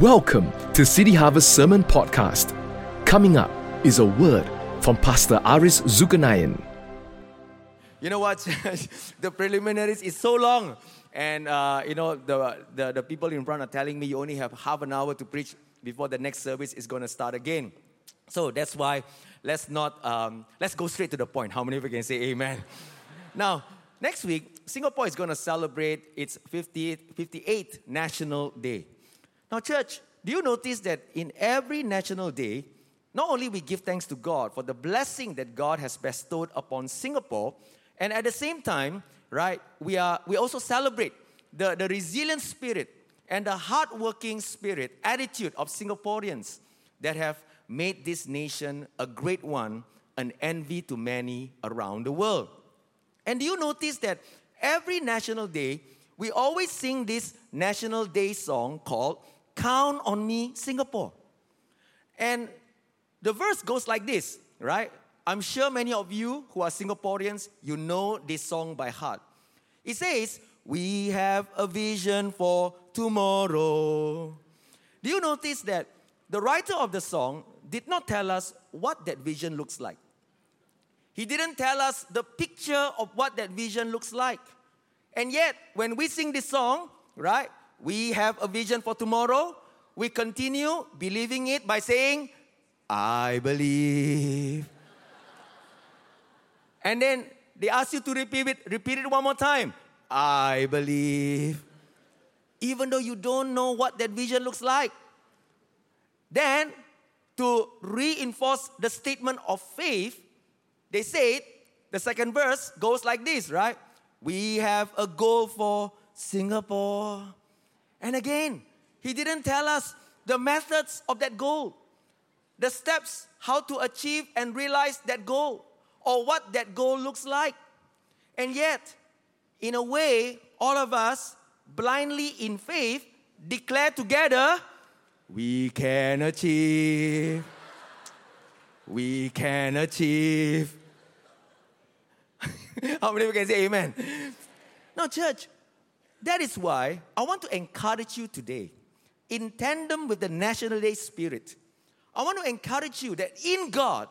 Welcome to City Harvest Sermon Podcast. Coming up is a word from Pastor Aries Zulkarnain. You know what? the preliminaries is so long. And, uh, you know, the, the, the people in front are telling me you only have half an hour to preach before the next service is going to start again. So that's why let's not, um, let's go straight to the point. How many of you can say amen? now, next week, Singapore is going to celebrate its 50th, 58th National Day. Now, church, do you notice that in every national day, not only we give thanks to God for the blessing that God has bestowed upon Singapore, and at the same time, right, we, are, we also celebrate the, the resilient spirit and the hardworking spirit, attitude of Singaporeans that have made this nation a great one, an envy to many around the world. And do you notice that every national day, we always sing this National Day song called Count on me, Singapore. And the verse goes like this, right? I'm sure many of you who are Singaporeans, you know this song by heart. It says, We have a vision for tomorrow. Do you notice that the writer of the song did not tell us what that vision looks like? He didn't tell us the picture of what that vision looks like. And yet, when we sing this song, right, we have a vision for tomorrow. We continue believing it by saying, I believe. and then they ask you to repeat it, repeat it one more time. I believe. Even though you don't know what that vision looks like. Then, to reinforce the statement of faith, they said, the second verse goes like this, right? We have a goal for Singapore. And again, he didn't tell us the methods of that goal, the steps how to achieve and realize that goal, or what that goal looks like. And yet, in a way, all of us blindly in faith declare together, we can achieve. We can achieve. How many of you can say amen? Now, church, that is why I want to encourage you today, in tandem with the National Day spirit, I want to encourage you that in God,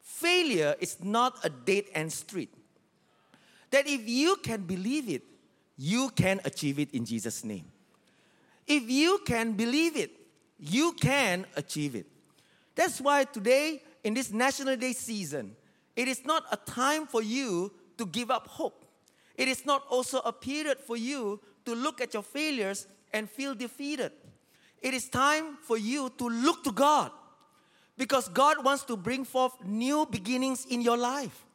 failure is not a dead end street. That if you can believe it, you can achieve it in Jesus' name. If you can believe it, you can achieve it. That's why today, in this National Day season, it is not a time for you to give up hope. It is not also a period for you to look at your failures and feel defeated. It is time for you to look to God because God wants to bring forth new beginnings in your life.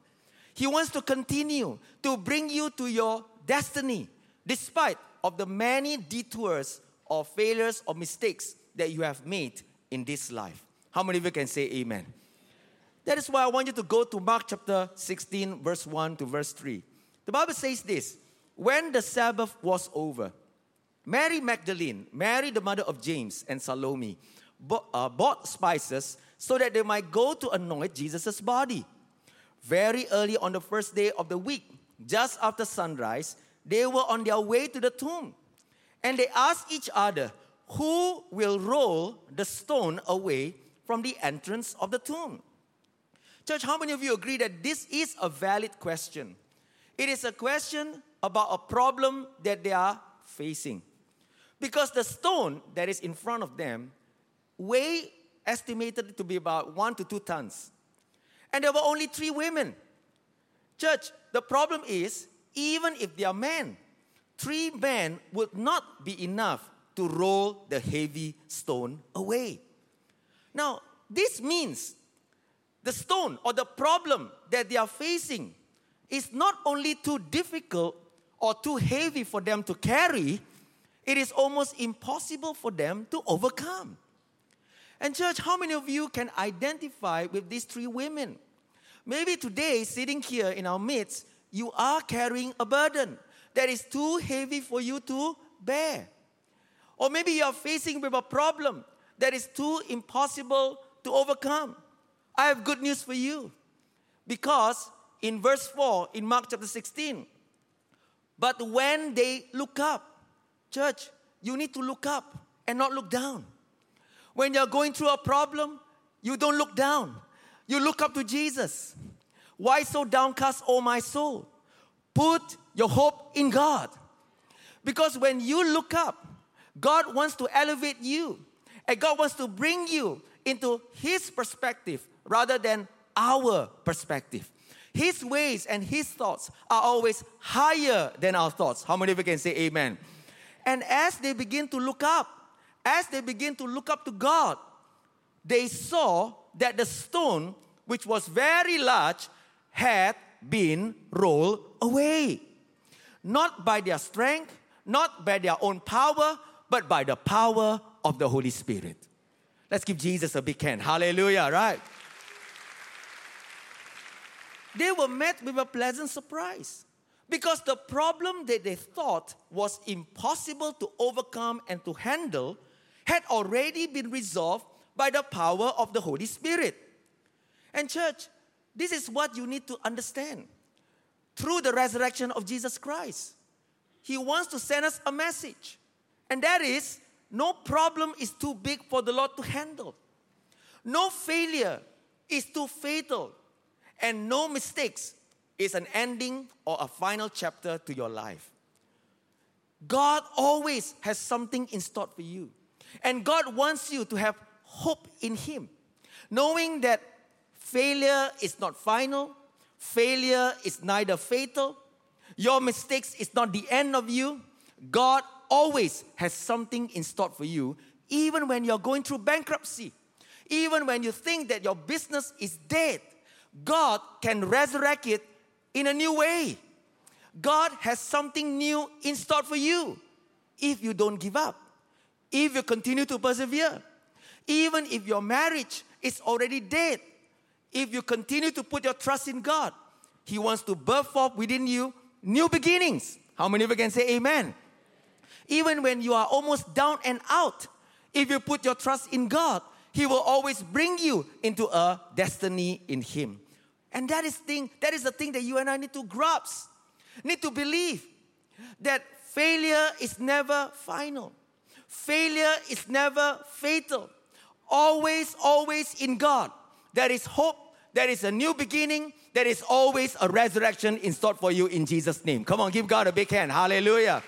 He wants to continue to bring you to your destiny despite of the many detours or failures or mistakes that you have made in this life. How many of you can say amen? That is why I want you to go to Mark chapter 16 verse 1 to verse 3. The Bible says this when the Sabbath was over, Mary Magdalene, Mary the mother of James and Salome, bought, uh, spices so that they might go to anoint Jesus' body. Very early on the first day of the week, just after sunrise, they were on their way to the tomb. And they asked each other, Who will roll the stone away from the entrance of the tomb? Church, how many of you agree that this is a valid question? It is a question about a problem that they are facing. Because the stone that is in front of them weigh estimated to be about one to two tons. And there were only three women. Church, the problem is, even if they are men, three men would not be enough to roll the heavy stone away. Now, this means the stone or the problem that they are facing is not only too difficult or too heavy for them to carry, it is almost impossible for them to overcome. And, church, how many of you can identify with these three women? Maybe today, sitting here in our midst, you are carrying a burden that is too heavy for you to bear. Or maybe you are facing with a problem that is too impossible to overcome. I have good news for you. Because in verse 4 in Mark chapter 16. But when they look up, church, you need to look up and not look down. When you're going through a problem, you don't look down. You look up to Jesus. Why so downcast, O my soul? Put your hope in God. Because when you look up, God wants to elevate you. And God wants to bring you into His perspective rather than our perspective. His ways and His thoughts are always higher than our thoughts. How many of you can say amen? And as they begin to look up, as they begin to look up to God, they saw that the stone, which was very large, had been rolled away. Not by their strength, not by their own power, but by the power of the Holy Spirit. Let's give Jesus a big hand. Hallelujah, right? They were met with a pleasant surprise because the problem that they thought was impossible to overcome and to handle had already been resolved by the power of the Holy Spirit. And, church, this is what you need to understand. Through the resurrection of Jesus Christ, He wants to send us a message, and that is no problem is too big for the Lord to handle. No failure is too fatal, and no mistakes is an ending or a final chapter to your life. God always has something in store for you. And God wants you to have hope in Him, knowing that failure is not final, failure is neither fatal, your mistakes is not the end of you. God always has something in store for you, even when you're going through bankruptcy, even when you think that your business is dead. God can resurrect it in a new way. God has something new in store for you if you don't give up, if you continue to persevere. Even if your marriage is already dead, if you continue to put your trust in God, He wants to birth forth within you new beginnings. How many of you can say amen? Even when you are almost down and out, if you put your trust in God, He will always bring you into a destiny in Him. And that is thing, that is the thing that you and I need to grasp, need to believe that failure is never final. Failure is never fatal. Always, always in God. There is hope, there is a new beginning, there is always a resurrection in store for you in Jesus' name. Come on, give God a big hand. Hallelujah.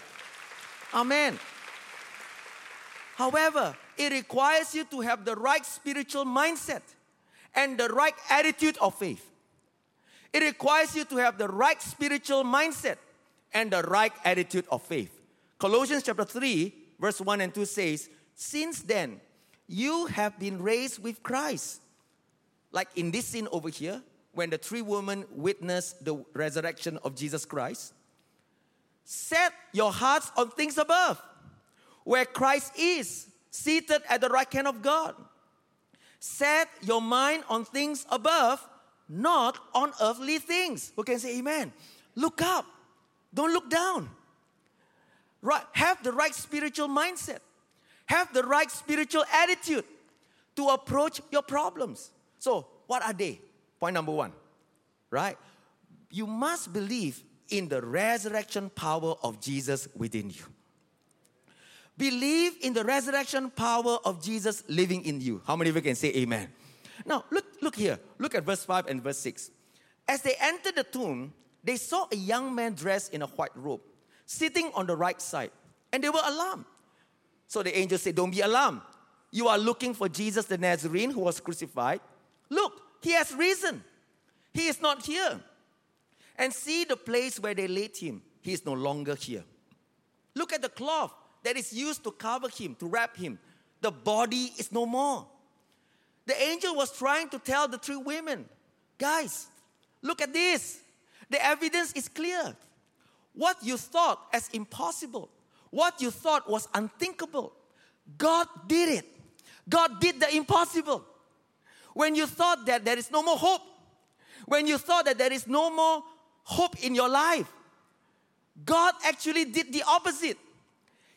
Amen. However, it requires you to have the right spiritual mindset and the right attitude of faith. It requires you to have the right spiritual mindset and the right attitude of faith. Colossians chapter 3, verse 1 and 2 says, Since then, you have been raised with Christ. Like in this scene over here, when the three women witnessed the resurrection of Jesus Christ, set your hearts on things above, where Christ is, seated at the right hand of God. Set your mind on things above, not on earthly things. Who can say amen? Look up, don't look down. Right, have the right spiritual mindset. Have the right spiritual attitude to approach your problems. So, what are they? Point number one, right? You must believe in the resurrection power of Jesus within you. Believe in the resurrection power of Jesus living in you. How many of you can say amen? Now, look, look here. Look at verse 5 and verse 6. As they entered the tomb, they saw a young man dressed in a white robe, sitting on the right side, and they were alarmed. So the angel said, Don't be alarmed. You are looking for Jesus the Nazarene who was crucified. Look, he has risen. He is not here. And see the place where they laid him. He is no longer here. Look at the cloth that is used to cover him, to wrap him. The body is no more. The angel was trying to tell the three women, guys, look at this. The evidence is clear. What you thought as impossible, what you thought was unthinkable, God did it. God did the impossible. When you thought that there is no more hope, when you thought that there is no more hope in your life, God actually did the opposite.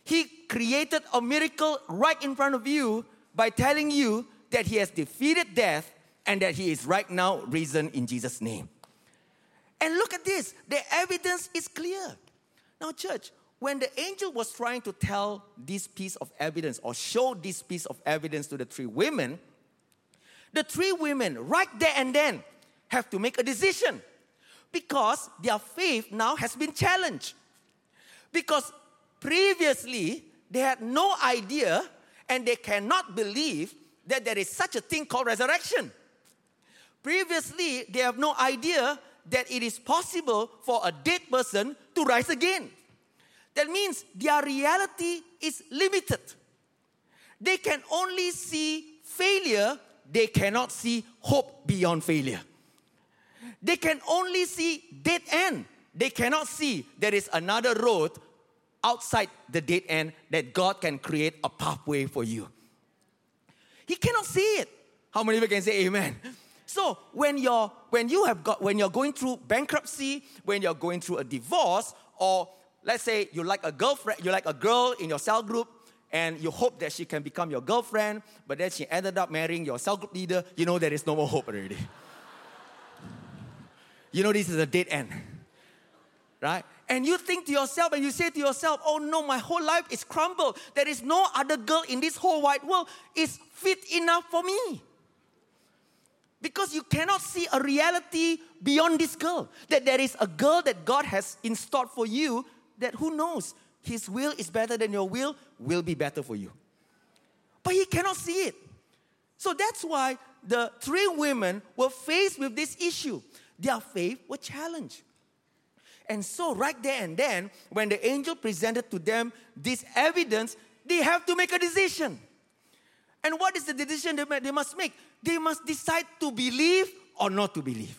He created a miracle right in front of you by telling you that He has defeated death and that He is right now risen in Jesus' name. And look at this the evidence is clear. Now, church, when the angel was trying to tell this piece of evidence or show this piece of evidence to the three women, the three women, right there and then, have to make a decision because their faith now has been challenged. Because previously, they had no idea and they cannot believe that there is such a thing called resurrection. Previously, they have no idea that it is possible for a dead person to rise again. That means their reality is limited. They can only see failure, they cannot see hope beyond failure. They can only see dead end. They cannot see there is another road outside the dead end that God can create a pathway for you. He cannot see it. How many of you can say amen? So when you're when you have got when you're going through bankruptcy, when you're going through a divorce, or let's say you like a girlfriend, you like a girl in your cell group, and you hope that she can become your girlfriend, but then she ended up marrying your cell group leader, you know there is no more hope already. you know this is a dead end. Right? And you think to yourself and you say to yourself, oh no, my whole life is crumbled. There is no other girl in this whole wide world is fit enough for me. Because you cannot see a reality beyond this girl. That there is a girl that God has in store for you that who knows, His will is better than your will, will be better for you. But He cannot see it. So that's why the three women were faced with this issue. Their faith was challenged. And so, right there and then, when the angel presented to them this evidence, they have to make a decision. And what is the decision they must make? They must decide to believe or not to believe.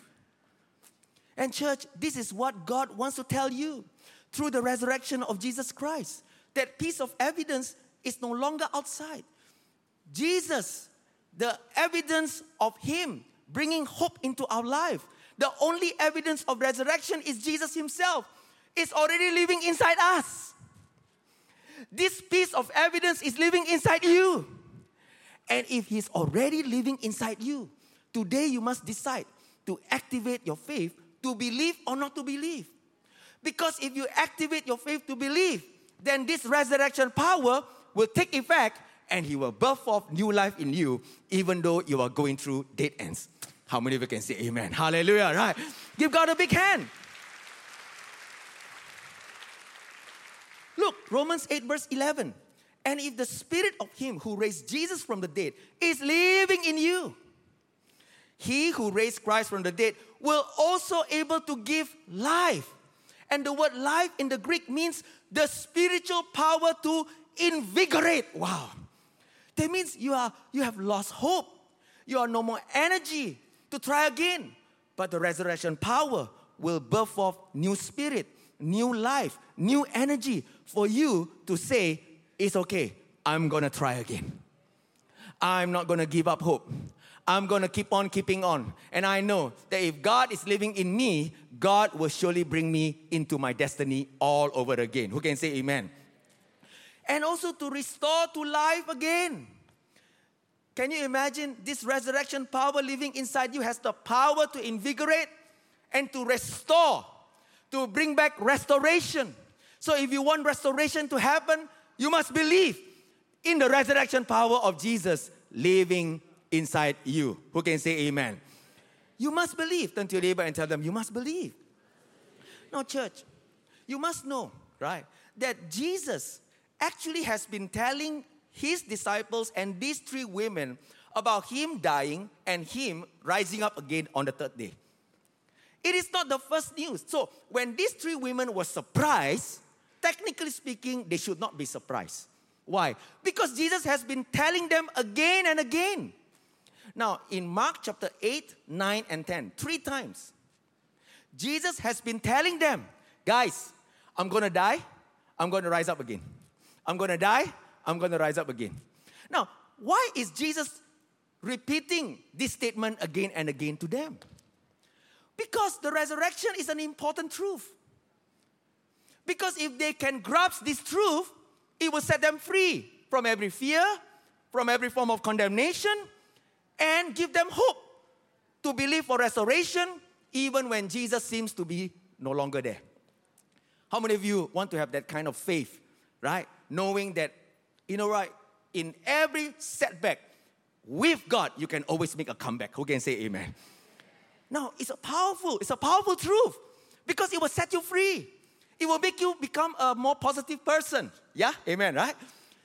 And, church, this is what God wants to tell you through the resurrection of Jesus Christ. That piece of evidence is no longer outside. Jesus, the evidence of Him bringing hope into our life, the only evidence of resurrection is Jesus Himself. Is already living inside us. This piece of evidence is living inside you. And if He's already living inside you, today you must decide to activate your faith to believe or not to believe. Because if you activate your faith to believe, then this resurrection power will take effect and He will birth forth new life in you, even though you are going through dead ends. How many of you can say amen? Hallelujah, right? Give God a big hand. Look, Romans 8, verse 11. And if the spirit of him who raised Jesus from the dead is living in you, he who raised Christ from the dead will also able to give life. And the word life in the Greek means the spiritual power to invigorate. Wow. That means you are you have lost hope. You are no more energy to try again. But the resurrection power will birth forth new spirit, new life, new energy for you to say, it's okay. I'm to try again. I'm not to give up hope. I'm to keep on keeping on. And I know that if God is living in me, God will surely bring me into my destiny all over again. Who can say amen? And also to restore to life again. Can you imagine this resurrection power living inside you has the power to invigorate and to restore, to bring back restoration. So if you want restoration to happen, you must believe in the resurrection power of Jesus living inside you. Who can say amen? You must believe. Turn to your neighbor and tell them, You must believe. No, church, you must know, right, that Jesus actually has been telling his disciples and these three women about him dying and him rising up again on the third day. It is not the first news. So when these three women were surprised, technically speaking, they should not be surprised. Why? Because Jesus has been telling them again and again. Now, in Mark chapter 8, 9, and 10, three times, Jesus has been telling them, guys, I'm gonna die, I'm gonna rise up again. I'm gonna die, I'm gonna rise up again. Now, why is Jesus repeating this statement again and again to them? Because the resurrection is an important truth. Because if they can grasp this truth, it will set them free from every fear, from every form of condemnation, and give them hope to believe for restoration even when Jesus seems to be no longer there. How many of you want to have that kind of faith, right? Knowing that, you know, right, in every setback, with God, you can always make a comeback. Who can say amen? Now, it's a powerful, it's a powerful truth because it will set you free. It will make you become a more positive person. Yeah? Amen, right?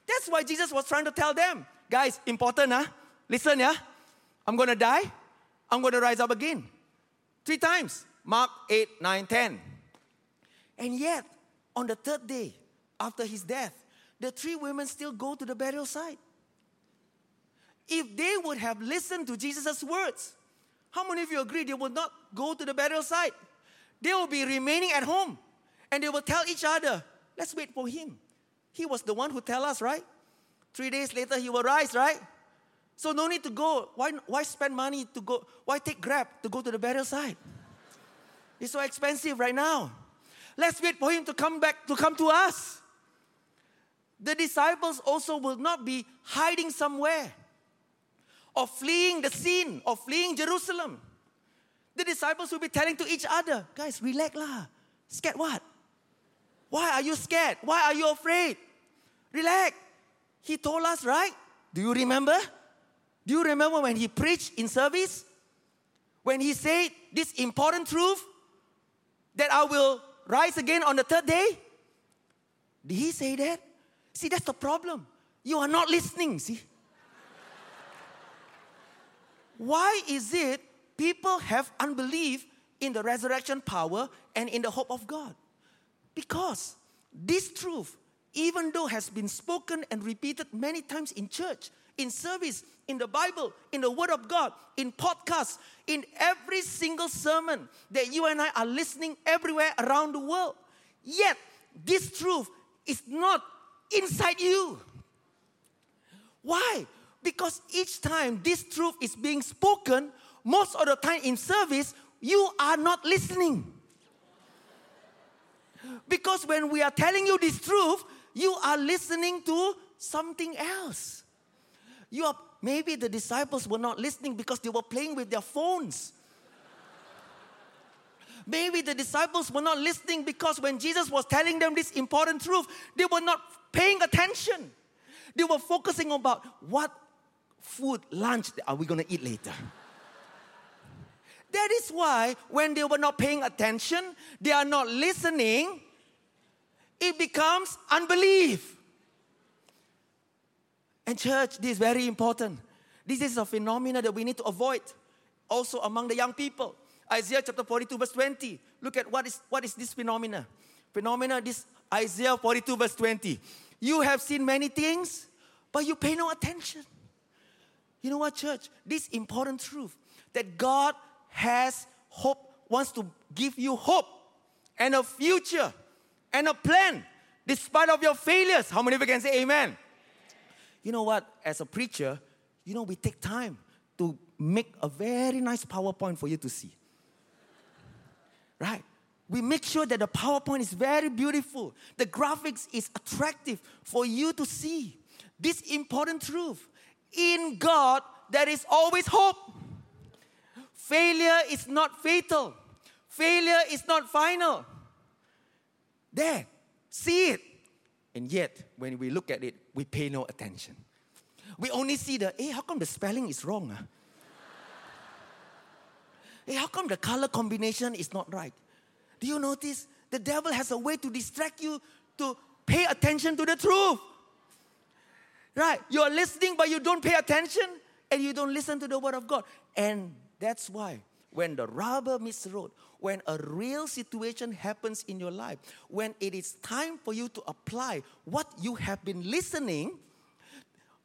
That's why Jesus was trying to tell them, guys, important, huh? Listen, yeah? I'm gonna die, I'm gonna rise up again. Three times. Mark 8, 9, 10. And yet, on the third day after his death, the three women still go to the burial site. If they would have listened to Jesus' words, how many of you agree they would not go to the burial site? They will be remaining at home and they will tell each other, let's wait for him. He was the one who tell us, right? Three days later, he will rise, right? So no need to go. Why, why spend money to go? Why take Grab to go to the burial site? It's so expensive right now. Let's wait for him to come back, to come to us. The disciples also will not be hiding somewhere or fleeing the scene or fleeing Jerusalem. The disciples will be telling to each other, guys, relax lah. Scared what? Why are you scared? Why are you afraid? Relax. He told us, right? Do you remember? Do you remember when he preached in service? When he said this important truth that I will rise again on the third day? Did he say that? See, that's the problem. You are not listening, see? Why is it people have unbelief in the resurrection power and in the hope of God? Because this truth, even though has been spoken and repeated many times in church, in service, in the Bible, in the Word of God, in podcasts, in every single sermon that you and I are listening everywhere around the world. Yet, this truth is not inside you. Why? Because each time this truth is being spoken, most of the time in service, you are not listening. Because when we are telling you this truth, you are listening to something else. You are maybe the disciples were not listening because they were playing with their phones. Maybe the disciples were not listening because when Jesus was telling them this important truth, they were not paying attention. They were focusing about what food, lunch are we going to eat later. That is why when they were not paying attention, they are not listening, it becomes unbelief. And church, this is very important. This is a phenomenon that we need to avoid also among the young people. Isaiah chapter 42, verse 20. Look at what is, what is this phenomena. Phenomena, this Isaiah 42, verse 20. You have seen many things, but you pay no attention. You know what, church? This important truth that God has hope, wants to give you hope and a future and a plan despite of your failures. How many of you can say amen? You know what? As a preacher, you know, we take time to make a very nice PowerPoint for you to see. Right? We make sure that the PowerPoint is very beautiful. The graphics is attractive for you to see. This important truth. In God, there is always hope. Failure is not fatal. Failure is not final. There, see it. And yet, when we look at it, we pay no attention. We only see the, hey, how come the spelling is wrong? Huh? Hey, how come the color combination is not right? Do you notice? The devil has a way to distract you to pay attention to the truth. Right? You're listening, but you don't pay attention and you don't listen to the word of God. And that's why when the rubber meets the road, when a real situation happens in your life, when it is time for you to apply what you have been listening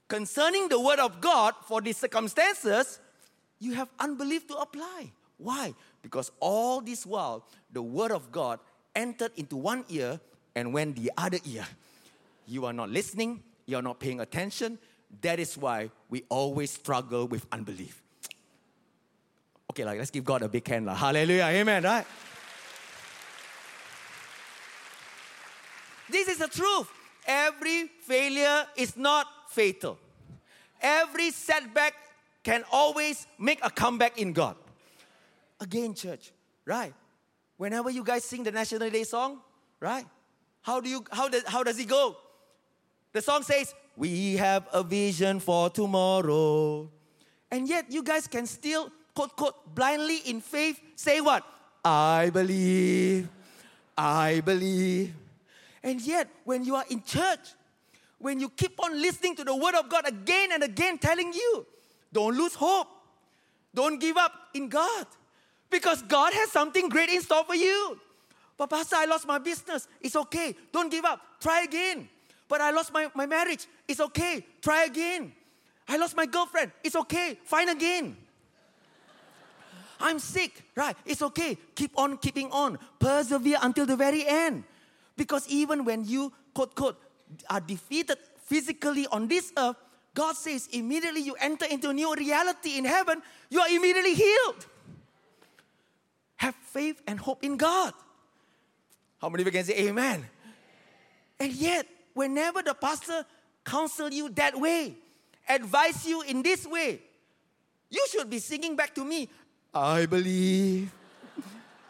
concerning the word of God for these circumstances, you have unbelief to apply. Why? Because all this while, the word of God entered into one ear and went the other ear. You are not listening, you are not paying attention. That is why we always struggle with unbelief. Okay, like let's give God a big hand. Like. Hallelujah. Amen, right? This is the truth. Every failure is not fatal. Every setback can always make a comeback in God. Again, church, right? Whenever you guys sing the National Day song, right? How do you how does how does it go? The song says, "We have a vision for tomorrow." And yet you guys can still quote quote blindly in faith say what? I believe. I believe. And yet when you are in church, when you keep on listening to the word of God again and again telling you, don't lose hope. Don't give up in God. Because God has something great in store for you. But Pastor, I lost my business. It's okay. Don't give up. Try again. But I lost my, my marriage. It's okay. Try again. I lost my girlfriend. It's okay. Find again. I'm sick. Right. It's okay. Keep on keeping on. Persevere until the very end. Because even when you, quote, quote, are defeated physically on this earth, God says immediately you enter into a new reality in heaven, you are immediately healed. Faith and hope in God. How many of you can say amen? And yet, whenever the pastor counsel you that way, advise you in this way, you should be singing back to me, I believe,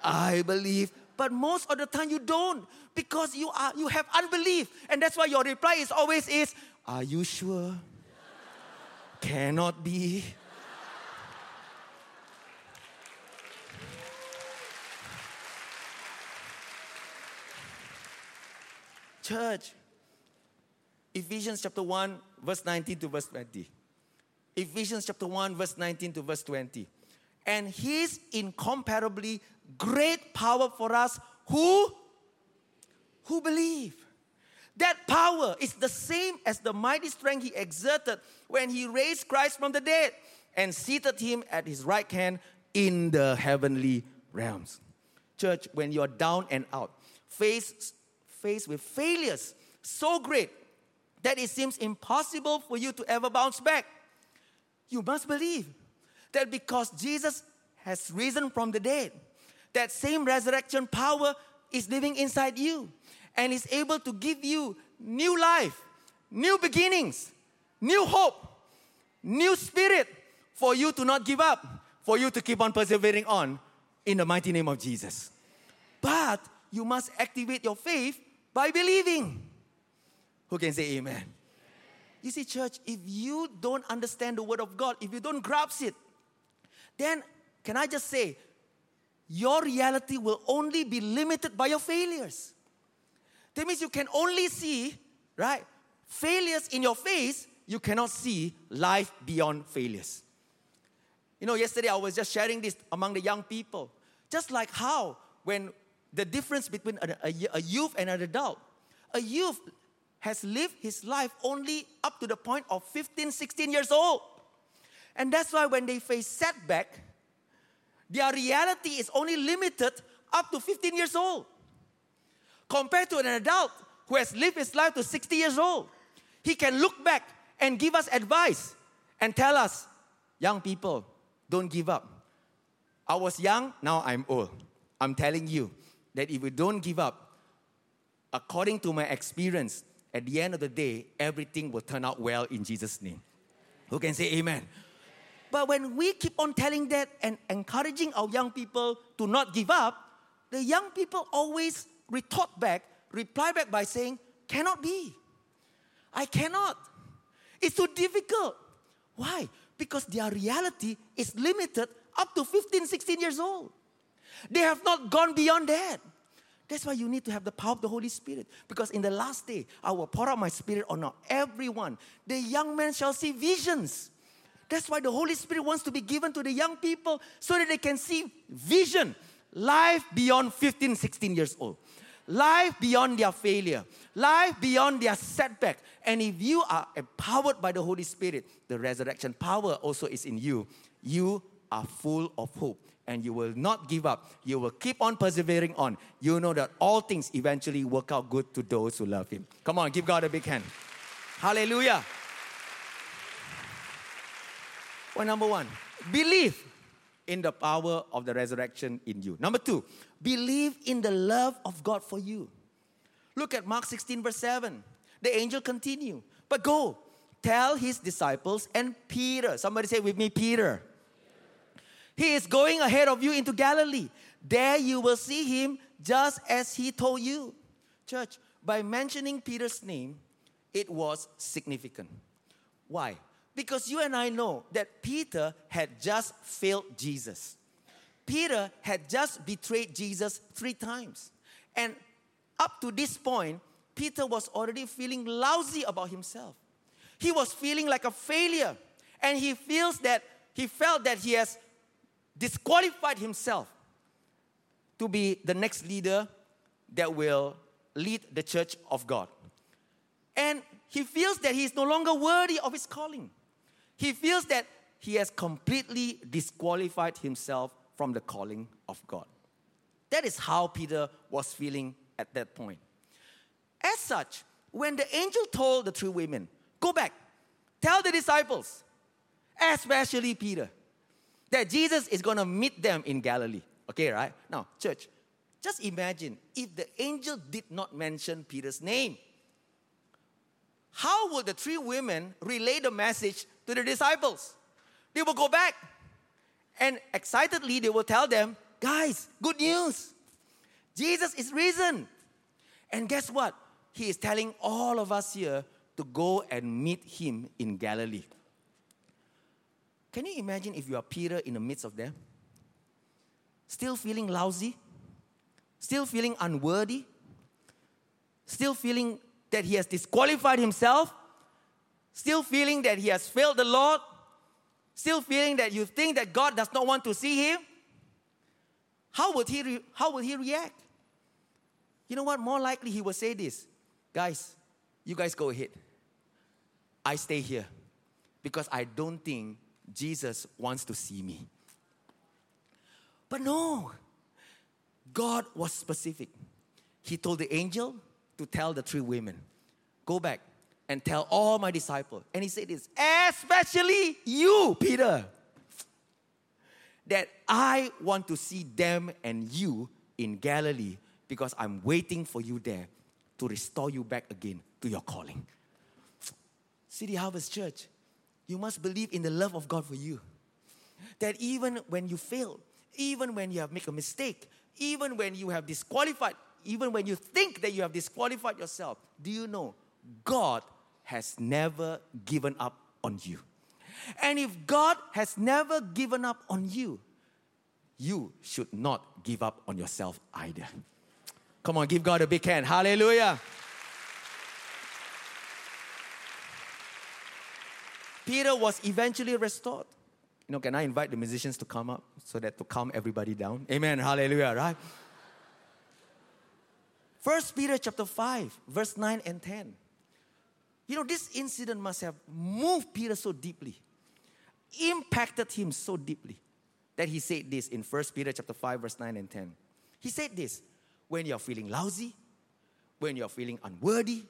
I believe. But most of the time you don't because you are you have unbelief. And that's why your reply is always is, Are you sure? Cannot be. Church, Ephesians chapter 1, verse 19 to verse 20. Ephesians chapter 1, verse 19 to verse 20. And his incomparably great power for us who who believe. That power is the same as the mighty strength he exerted when he raised Christ from the dead and seated him at his right hand in the heavenly realms. Church, when you're down and out, faced, faced with failures so great that it seems impossible for you to ever bounce back, you must believe that because Jesus has risen from the dead, that same resurrection power is living inside you and is able to give you new life, new beginnings, new hope, new spirit for you to not give up, for you to keep on persevering on in the mighty name of Jesus. But you must activate your faith by believing. Who can say amen? You see, church, if you don't understand the word of God, if you don't grasp it, then can I just say, your reality will only be limited by your failures. That means you can only see, right, failures in your face, you cannot see life beyond failures. You know, yesterday I was just sharing this among the young people. Just like how, when the difference between a, a, a youth and an adult, a youth has lived his life only up to the point of 15, 16 years old. And that's why when they face setback, their reality is only limited up to 15 years old compared to an adult who has lived his life to 60 years old. He can look back and give us advice and tell us, young people, don't give up. I was young, now I'm old. I'm telling you that if you don't give up, according to my experience, at the end of the day, everything will turn out well in Jesus' name. Who can say amen? But when we keep on telling that and encouraging our young people to not give up, the young people always retort back, reply back by saying, cannot be. I cannot. It's too difficult. Why? Because their reality is limited up to 15, 16 years old. They have not gone beyond that. That's why you need to have the power of the Holy Spirit. Because in the last day, I will pour out my spirit on everyone. The young men shall see visions. That's why the Holy Spirit wants to be given to the young people so that they can see vision, life beyond 15, 16 years old life beyond their failure, life beyond their setback. And if you are empowered by the Holy Spirit, the resurrection power also is in you. You are full of hope and you will not give up. You will keep on persevering on. You know that all things eventually work out good to those who love Him. Come on, give God a big hand. Hallelujah. Point number one believe in the power of the resurrection in you. Number two, believe in the love of God for you. Look at Mark 16, verse 7. The angel continue, but go tell his disciples and Peter. Somebody say with me, Peter. He is going ahead of you into Galilee. There you will see him just as he told you. Church, by mentioning Peter's name, it was significant. Why? Because you and I know that Peter had just failed Jesus. Peter had just betrayed Jesus three times. And up to this point, Peter was already feeling lousy about himself. He was feeling like a failure. And he feels that he felt that he has disqualified himself to be the next leader that will lead the church of God. And he feels that he is no longer worthy of his calling. He feels that he has completely disqualified himself from the calling of God. That is how Peter was feeling at that point. As such, when the angel told the three women, Go back, tell the disciples, especially Peter, that Jesus is going to meet them in Galilee. Okay, right? Now, church, just imagine if the angel did not mention Peter's name. How would the three women relay the message to the disciples? They will go back and excitedly they will tell them, guys, good news. Jesus is risen. And guess what? He is telling all of us here to go and meet him in Galilee. Can you imagine if you are Peter in the midst of them? Still feeling lousy? Still feeling unworthy? Still feeling that he has disqualified himself? Still feeling that he has failed the Lord? Still feeling that you think that God does not want to see him? How would he, re- how would he react? You know what? More likely he will say this Guys, you guys go ahead. I stay here because I don't think Jesus wants to see me. But no, God was specific. He told the angel to tell the three women, Go back and tell all my disciples. And he said this, especially you, Peter, that I want to see them and you in Galilee because I'm waiting for you there to restore you back again to your calling. City Harvest Church, you must believe in the love of God for you. That even when you fail, even when you have made a mistake, even when you have disqualified, even when you think that you have disqualified yourself, do you know God has never given up on you? And if God has never given up on you, you should not give up on yourself either. Come on, give God a big hand. Hallelujah. Peter was eventually restored. You know, can I invite the musicians to come up so that to calm everybody down? Amen. Hallelujah, right? First Peter chapter 5, verse 9 and 10. You know, this incident must have moved Peter so deeply, impacted him so deeply, that he said this in First Peter chapter 5, verse 9 and 10. He said this when you're feeling lousy, when you're feeling unworthy,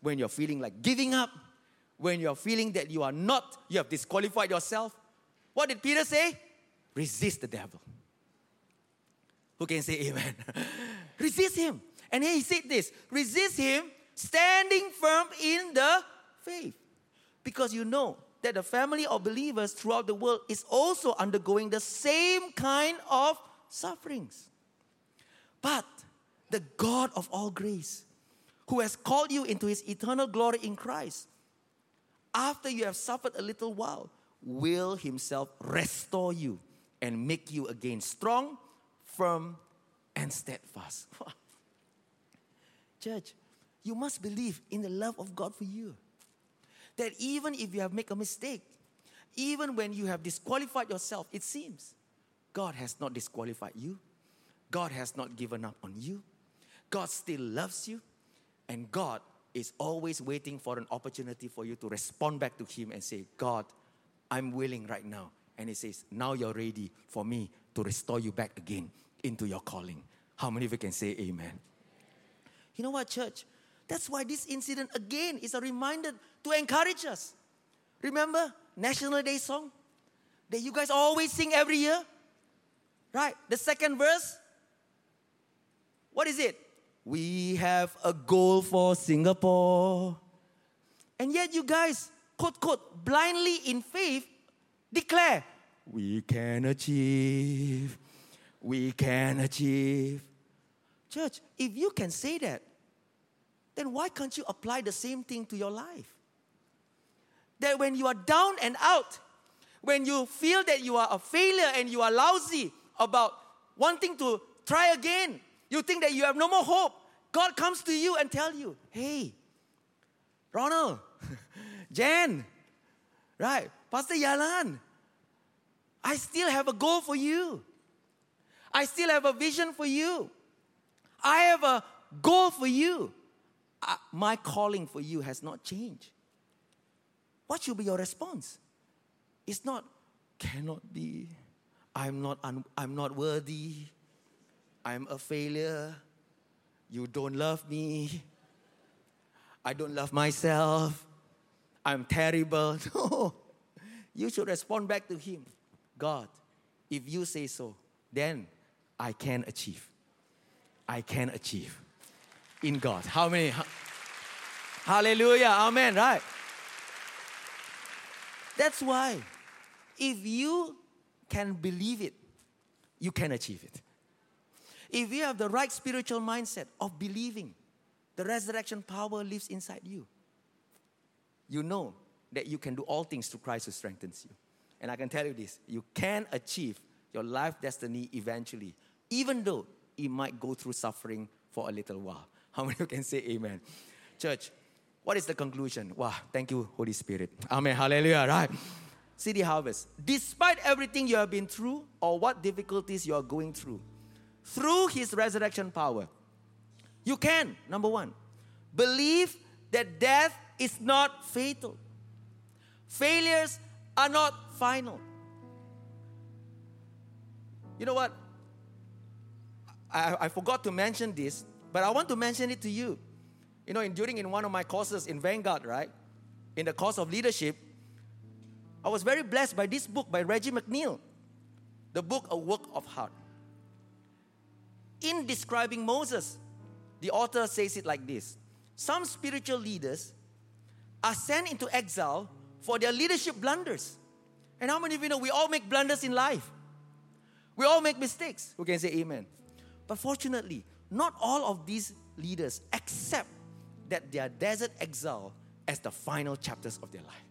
when you're feeling like giving up, when you're feeling that you are not, you have disqualified yourself. What did Peter say? Resist the devil. Who can say amen? resist him. And he said this resist him, standing firm in the faith. Because you know that the family of believers throughout the world is also undergoing the same kind of sufferings. But the God of all grace, who has called you into his eternal glory in Christ, after you have suffered a little while, will himself restore you and make you again strong, firm, and steadfast. Church, you must believe in the love of God for you. That even if you have made a mistake, even when you have disqualified yourself, it seems God has not disqualified you. God has not given up on you. God still loves you. And God is always waiting for an opportunity for you to respond back to Him and say, God, I'm willing right now. And He says, Now you're ready for me to restore you back again into your calling. How many of you can say amen? You know what, church? That's why this incident again is a reminder to encourage us. Remember National Day song that you guys always sing every year? Right? The second verse. What is it? We have a goal for Singapore. And yet, you guys, quote, quote, blindly in faith declare, We can achieve. We can achieve. Church, if you can say that, then why can't you apply the same thing to your life? That when you are down and out, when you feel that you are a failure and you are lousy about wanting to try again, you think that you have no more hope, God comes to you and tell you, hey, Ronald, Jan, right, Pastor Yalan, I still have a goal for you. I still have a vision for you. I have a goal for you. My calling for you has not changed. What should be your response? It's not, cannot be. I'm not, un- I'm not worthy. I'm a failure. You don't love me. I don't love myself. I'm terrible. No. You should respond back to Him God, if you say so, then I can achieve. I can achieve in God. How many? Hallelujah. Amen. Right. That's why if you can believe it, you can achieve it. If you have the right spiritual mindset of believing, the resurrection power lives inside you. You know that you can do all things through Christ who strengthens you. And I can tell you this you can achieve your life destiny eventually, even though it might go through suffering for a little while. How many of you can say amen? Church, what is the conclusion? Wow, thank you, Holy Spirit. Amen. Hallelujah. Right. City Harvest. Despite everything you have been through or what difficulties you are going through, through His resurrection power, you can, number one, believe that death is not fatal. Failures are not final. You know what? I, I forgot to mention this, but I want to mention it to you. You know, in, during in one of my courses in Vanguard, right? In the course of leadership, I was very blessed by this book by Reggie McNeal, the book A Work of Heart. In describing Moses, the author says it like this Some spiritual leaders are sent into exile for their leadership blunders. And how many of you know we all make blunders in life? We all make mistakes. Who can say amen? But fortunately, not all of these leaders accept that their desert exile as the final chapters of their life.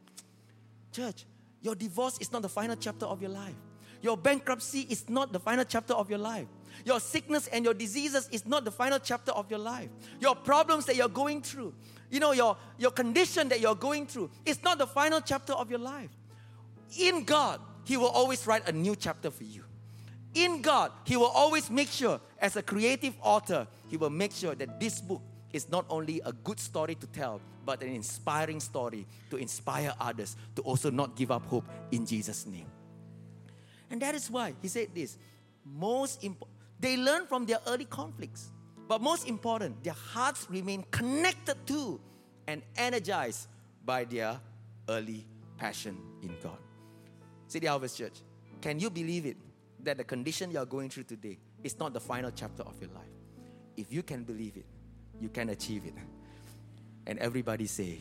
Church, your divorce is not the final chapter of your life. Your bankruptcy is not the final chapter of your life. Your sickness and your diseases is not the final chapter of your life. Your problems that you're going through, you know, your, your condition that you're going through, it's not the final chapter of your life. In God, He will always write a new chapter for you. In God, He will always make sure, as a creative author, He will make sure that this book is not only a good story to tell, but an inspiring story to inspire others to also not give up hope in Jesus' name. And that is why He said this most important, they learn from their early conflicts. But most important, their hearts remain connected to and energized by their early passion in God. City Harvest Church, can you believe it that the condition you are going through today is not the final chapter of your life? If you can believe it, you can achieve it. And everybody say,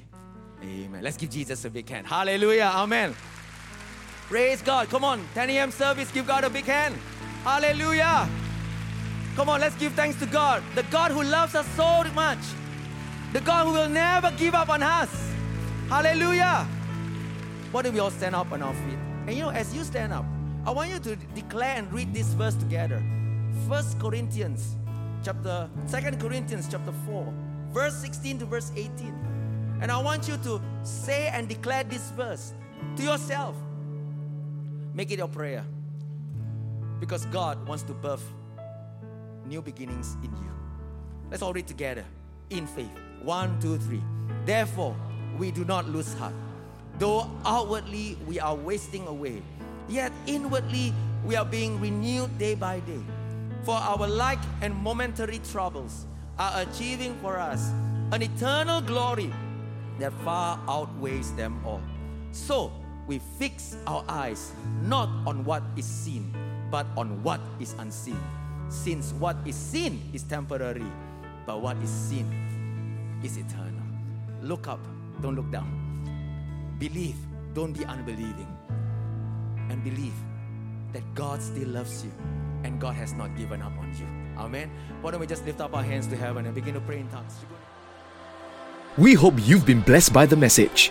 Amen. Let's give Jesus a big hand. Hallelujah. Amen. Praise God. Come on. 10 a.m. service. Give God a big hand. Hallelujah. Come on. Let's give thanks to God. The God who loves us so much. The God who will never give up on us. Hallelujah. Why don't we all stand up on our feet? And you know, as you stand up, I want you to declare and read this verse together. First Corinthians chapter, Second Corinthians chapter 4, verse 16 to verse 18. And I want you to say and declare this verse to yourself. Make it your prayer. Because God wants to birth new beginnings in you. Let's all read together in faith. One, two, three. Therefore, we do not lose heart. Though outwardly we are wasting away, yet inwardly we are being renewed day by day. For our like and momentary troubles are achieving for us an eternal glory that far outweighs them all. So we fix our eyes not on what is seen, but on what is unseen. Since what is seen is temporary, but what is seen is eternal. Look up, don't look down. Believe, don't be unbelieving. And believe that God still loves you and God has not given up on you. Amen. Why don't we just lift up our hands to heaven and begin to pray in tongues? We hope you've been blessed by the message.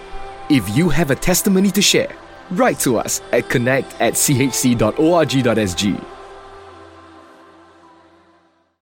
If you have a testimony to share, write to us at connect at chc.org.sg